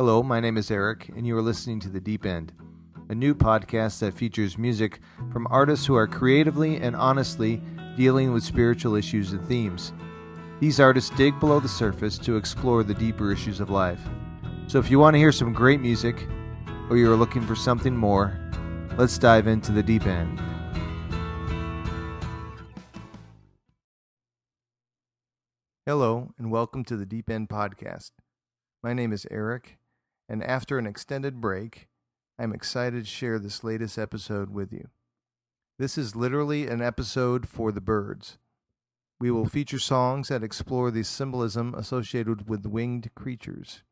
Hello, my name is Eric, and you are listening to The Deep End, a new podcast that features music from artists who are creatively and honestly dealing with spiritual issues and themes. These artists dig below the surface to explore the deeper issues of life. So if you want to hear some great music, or you are looking for something more, let's dive into the deep end. Hello, and welcome to the Deep End Podcast. My name is Eric, and after an extended break, I'm excited to share this latest episode with you. This is literally an episode for the birds. We will feature songs that explore the symbolism associated with winged creatures.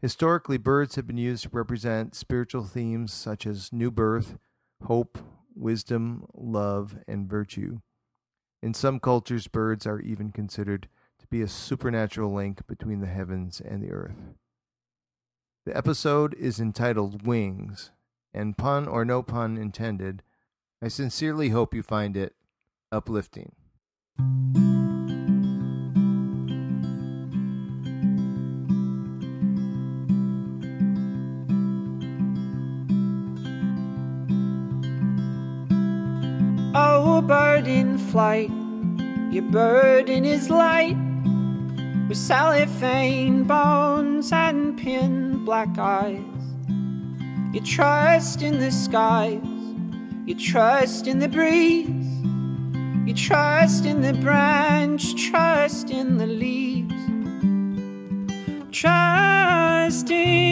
Historically, birds have been used to represent spiritual themes such as new birth, hope, wisdom, love, and virtue. In some cultures, birds are even considered to be a supernatural link between the heavens and the earth. The episode is entitled Wings, and pun or no pun intended, I sincerely hope you find it uplifting. Oh, bird in flight, your burden is light. With cellophane bones and pin black eyes. You trust in the skies, you trust in the breeze. You trust in the branch, trust in the leaves. Trust in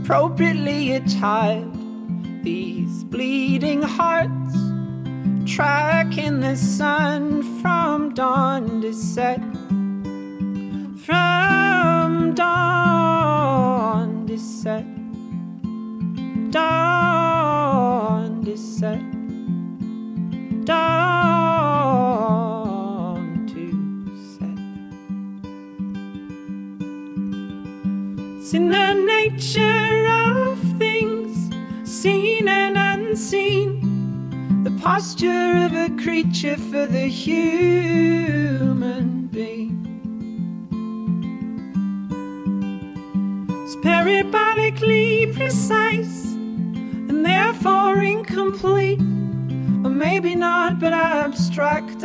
Appropriately attired, these bleeding hearts, tracking the sun from dawn to set. From dawn to set. Dawn to set. Posture of a creature for the human being. It's parabolically precise and therefore incomplete. Or maybe not, but abstract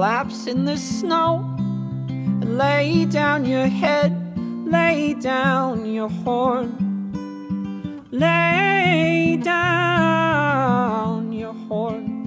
collapse in the snow? And lay down your head, lay down your horn. Lay down your horn.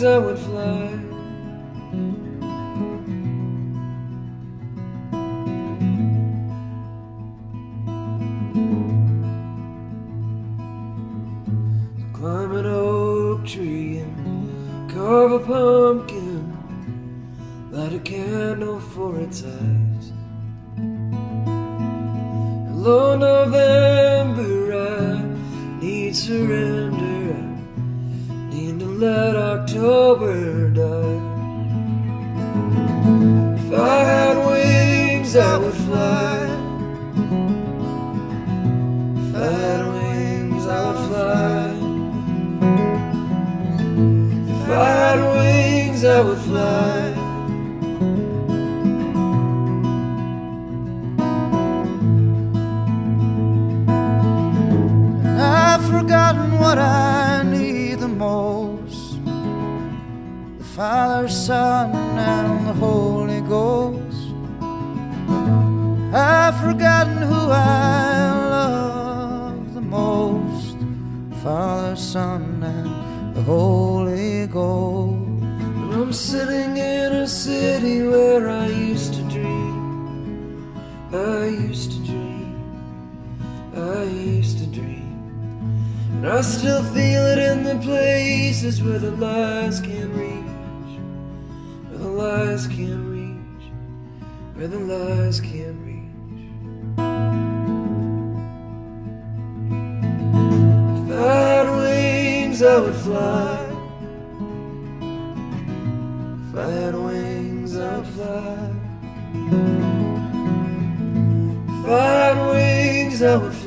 wings I would fly. Climb an oak tree and carve a pumpkin, light a candle for its eyes. I'm sitting in a city where I used to dream. I used to dream. I used to dream. And I still feel it in the places where the lies can't reach. Where the lies can't reach. Where the lies can't reach. If I had wings, I would fly. So.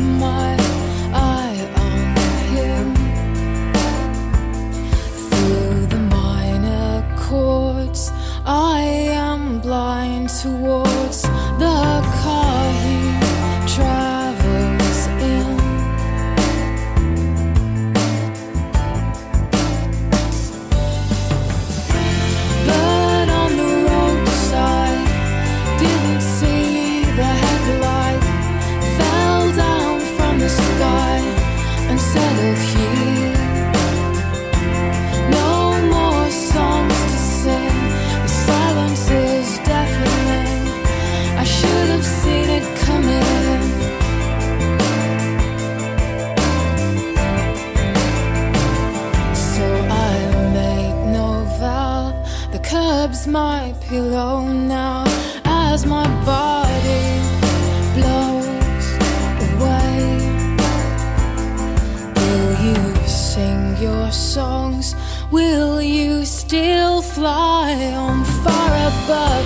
my pillow now as my body blows away. Will you sing your songs? Will you still fly on far above?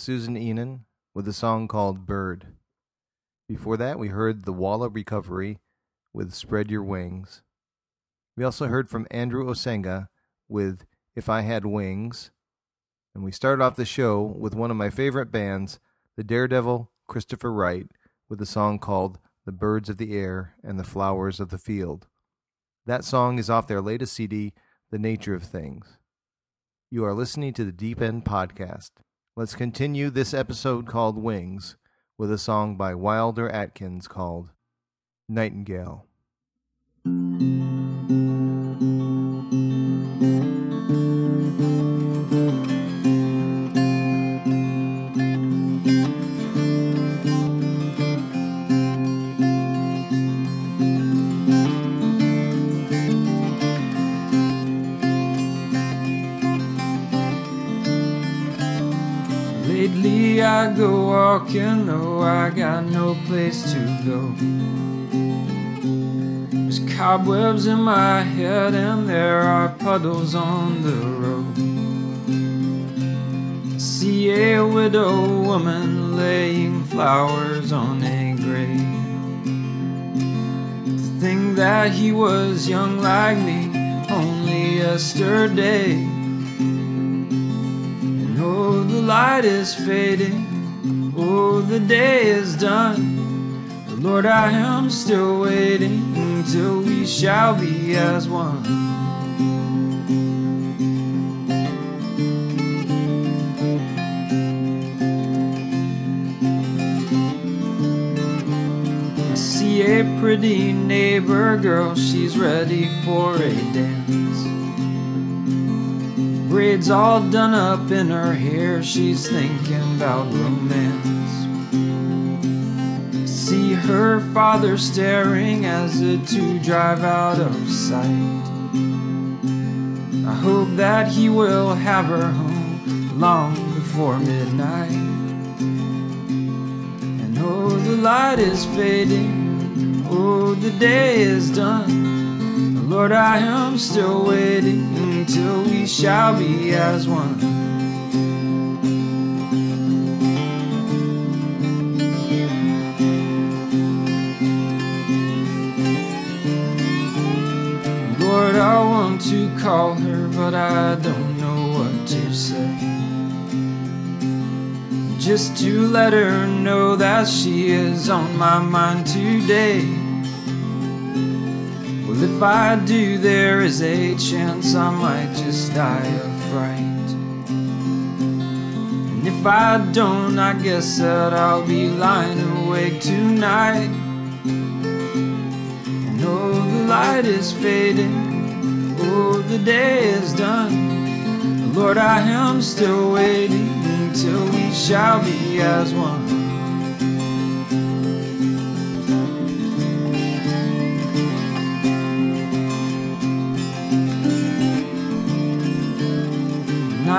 Susan Enan with a song called Bird. Before that, we heard The Walla Recovery with Spread Your Wings. We also heard from Andrew Osenga with If I Had Wings. And we started off the show with one of my favorite bands, the Daredevil Christopher Wright, with a song called The Birds of the Air and the Flowers of the Field. That song is off their latest CD, The Nature of Things. You are listening to the Deep End Podcast. Let's continue this episode called Wings with a song by Wilder Adkins called Nightingale. Go walking, though I got no place to go. There's cobwebs in my head, and there are puddles on the road. I see a widow woman laying flowers on a grave. To think that he was young like me only yesterday. And oh, the light is fading. Oh, the day is done. But Lord, I am still waiting until we shall be as one. I see a pretty neighbor girl, she's ready for a dance braids all done up in her hair. She's thinking about romance. See her father staring as the two drive out of sight. I hope that he will have her home long before midnight. And oh, the light is fading. Oh, the day is done. Lord, I am still waiting until we shall be as one. Call her, but I don't know what to say. Just to let her know that she is on my mind today. Well, if I do, there is a chance I might just die of fright. And if I don't, I guess that I'll be lying awake tonight. And oh, the light is fading. Oh, the day is done. Lord, I am still waiting until we shall be as one.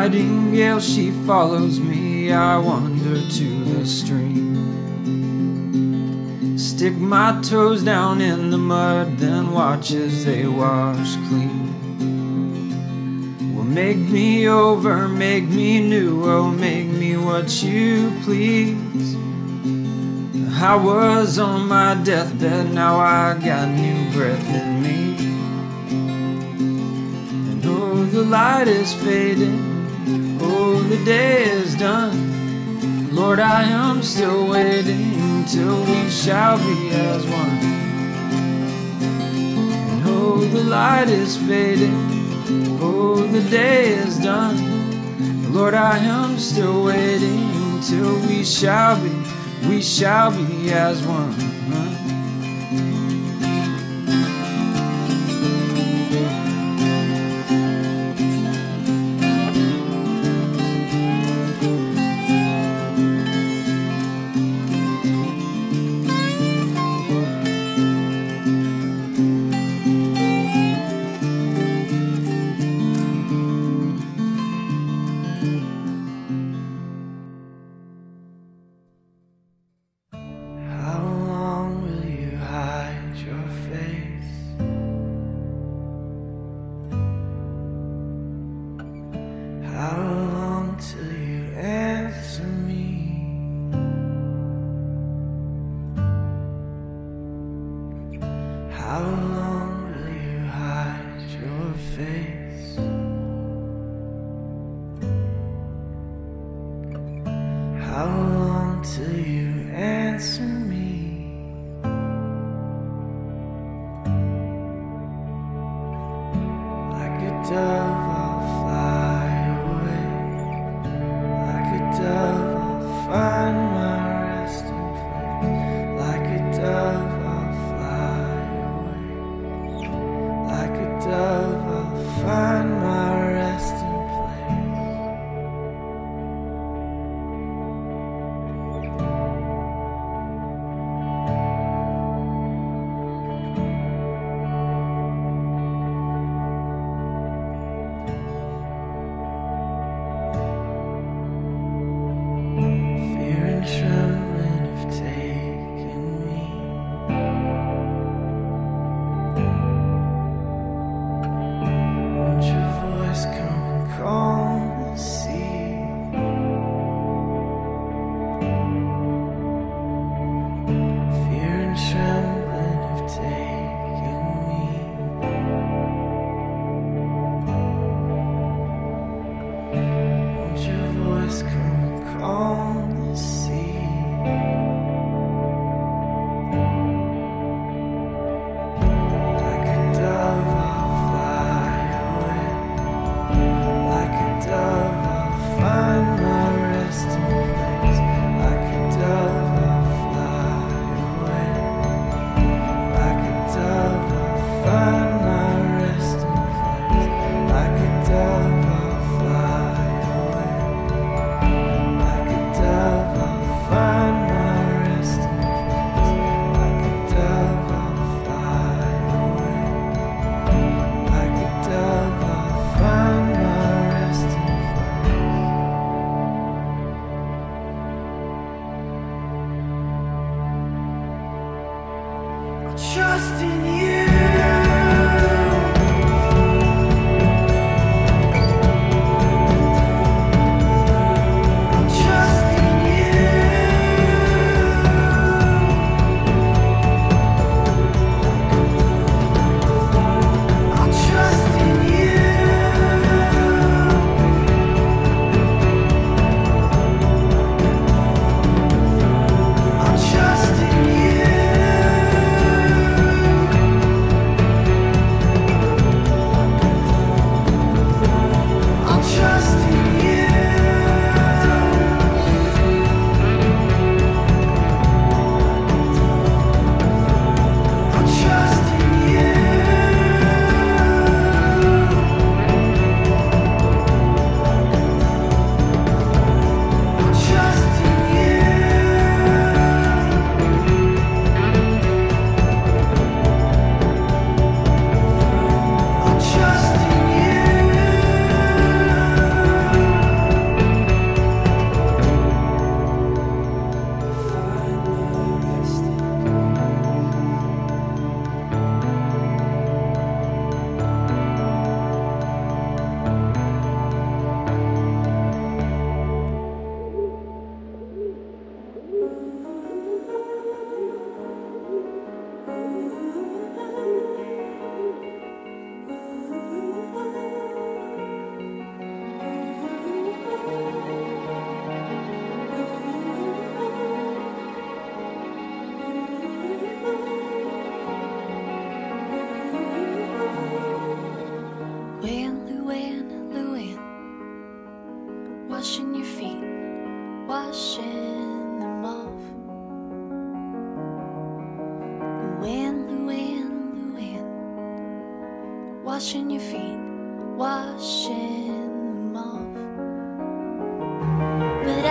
nightingale, she follows me. I wander to the stream. Stick my toes down in the mud, then watch as they wash clean. Make me over, make me new, oh, make me what you please. I was on my deathbed, now I got new breath in me. And oh, the light is fading. Oh, the day is done. Lord, I am still waiting until we shall be as one. And oh, the light is fading. The day is done. Lord, I am still waiting until we shall be, we shall be as one.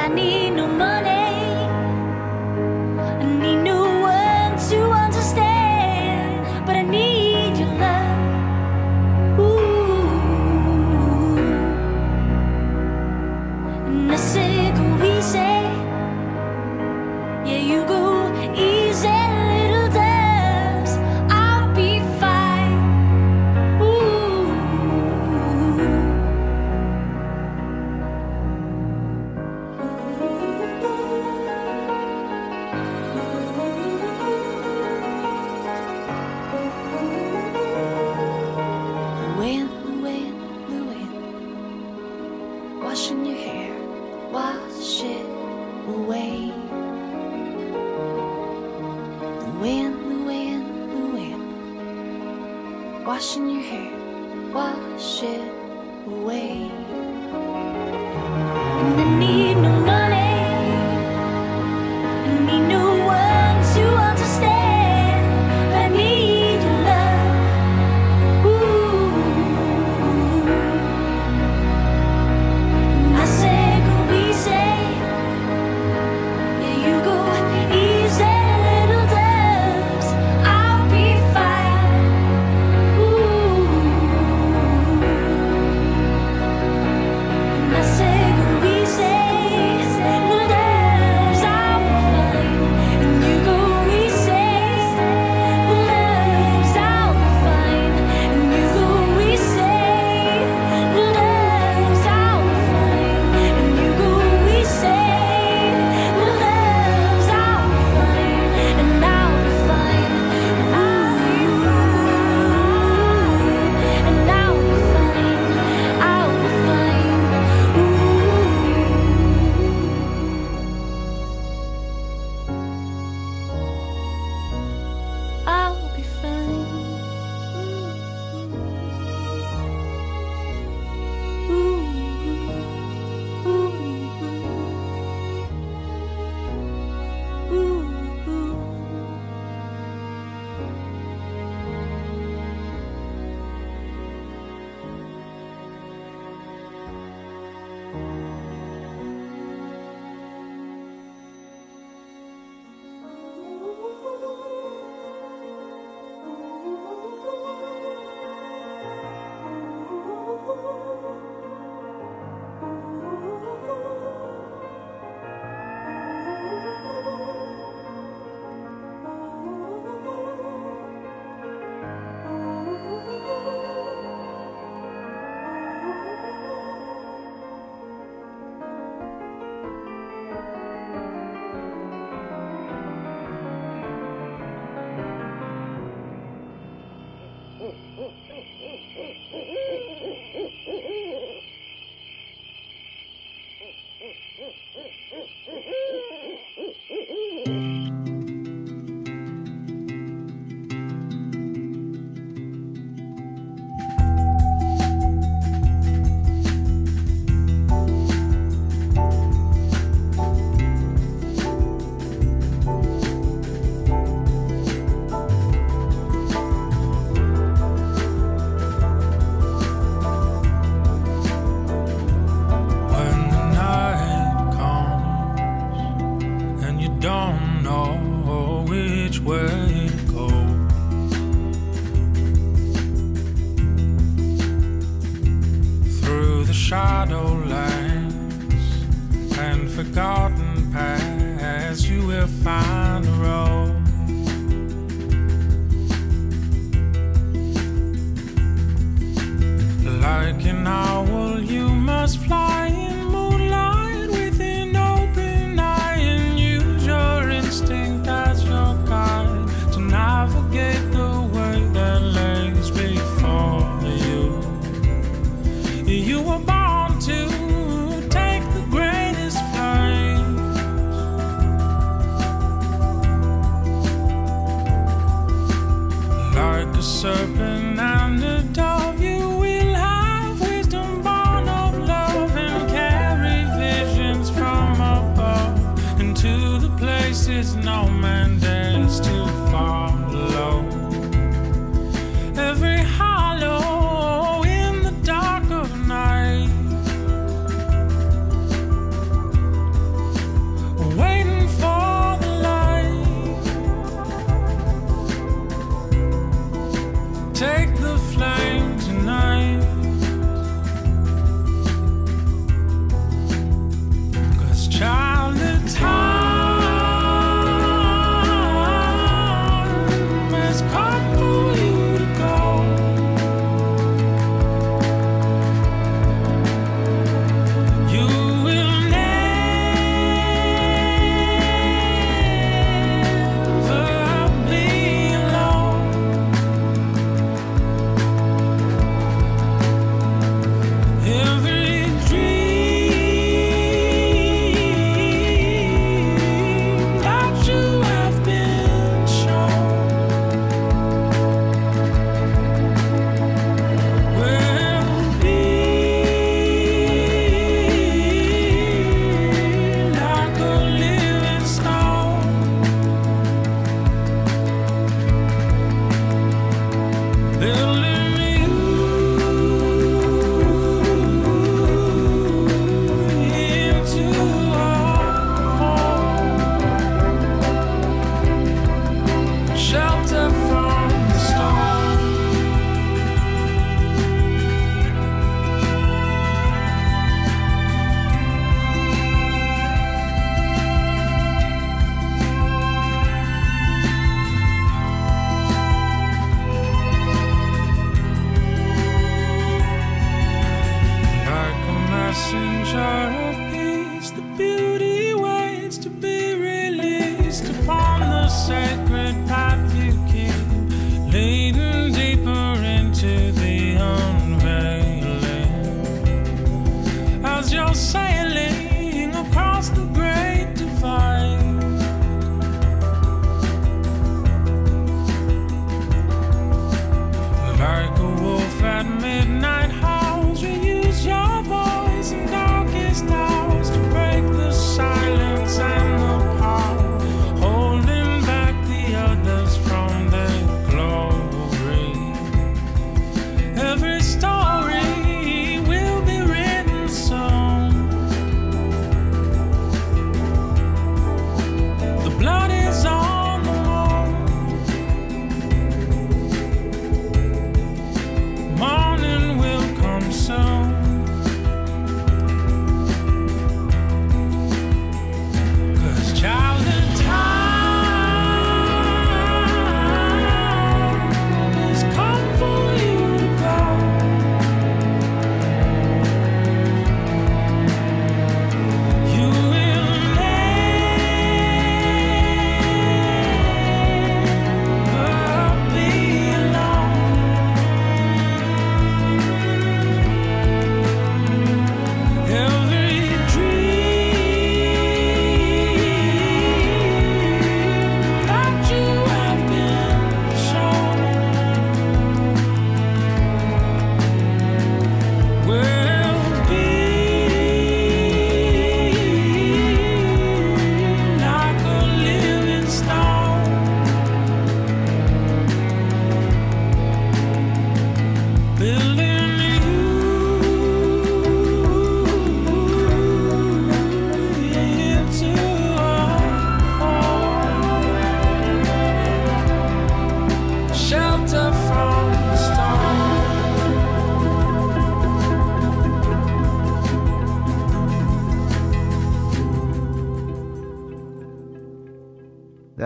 I need no money. When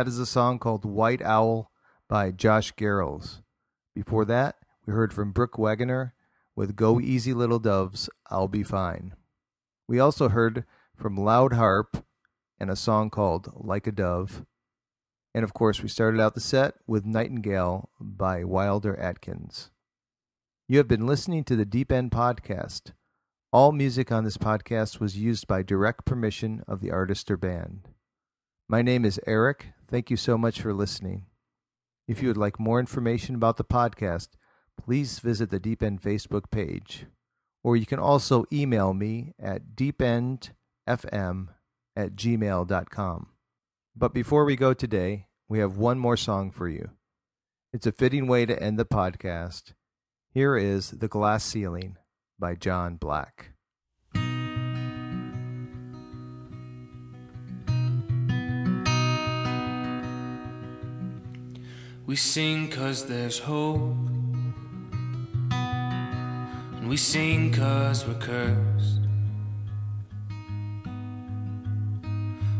That is a song called White Owl by Josh Garrels. Before that, we heard from Brooke Waggoner with Go Easy Little Doves, I'll Be Fine. We also heard from Loud Harp and a song called Like a Dove. And of course, we started out the set with Nightingale by Wilder Adkins. You have been listening to the Deep End Podcast. All music on this podcast was used by direct permission of the artist or band. My name is Eric. Thank you so much for listening. If you would like more information about the podcast, please visit the Deep End Facebook page. Or you can also email me at deependfm at gmail.com. But before we go today, we have one more song for you. It's a fitting way to end the podcast. Here is The Glass Ceiling by Jon Black. We sing cause there's hope. And we sing cause we're cursed.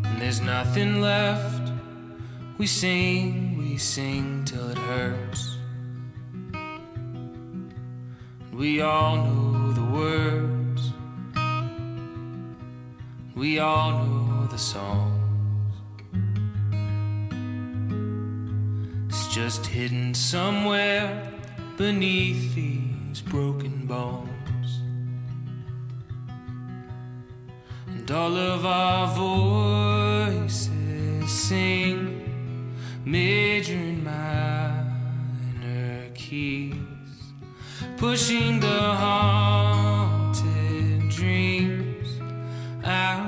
And there's nothing left. We sing, we sing till it hurts. And We all know the words. We all know the songs. Just hidden somewhere beneath these broken bones. And all of our voices sing major and minor keys, pushing the haunted dreams out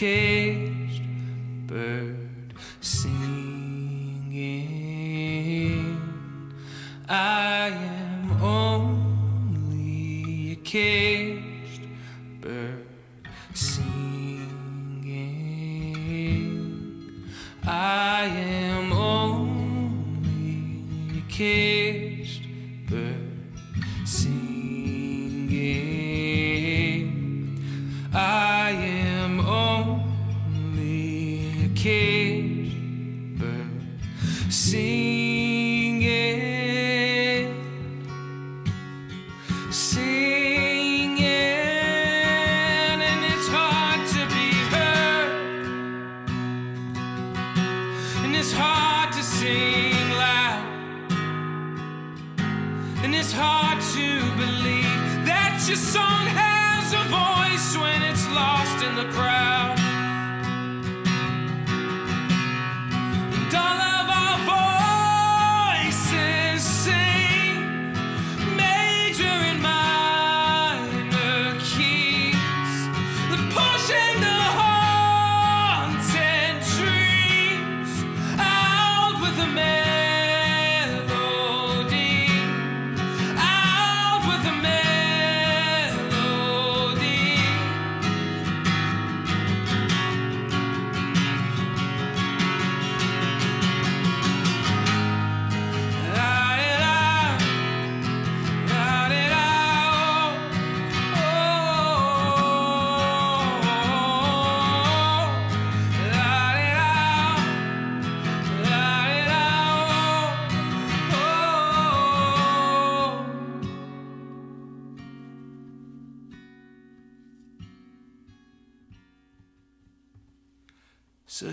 caged bird singing.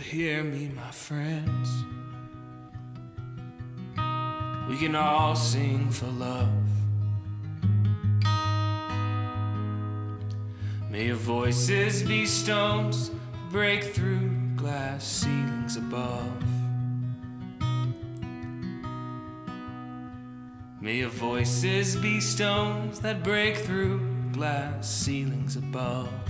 hear me, my friends. We can all sing for love. May your voices be stones that break through glass ceilings above. May your voices be stones that break through glass ceilings above.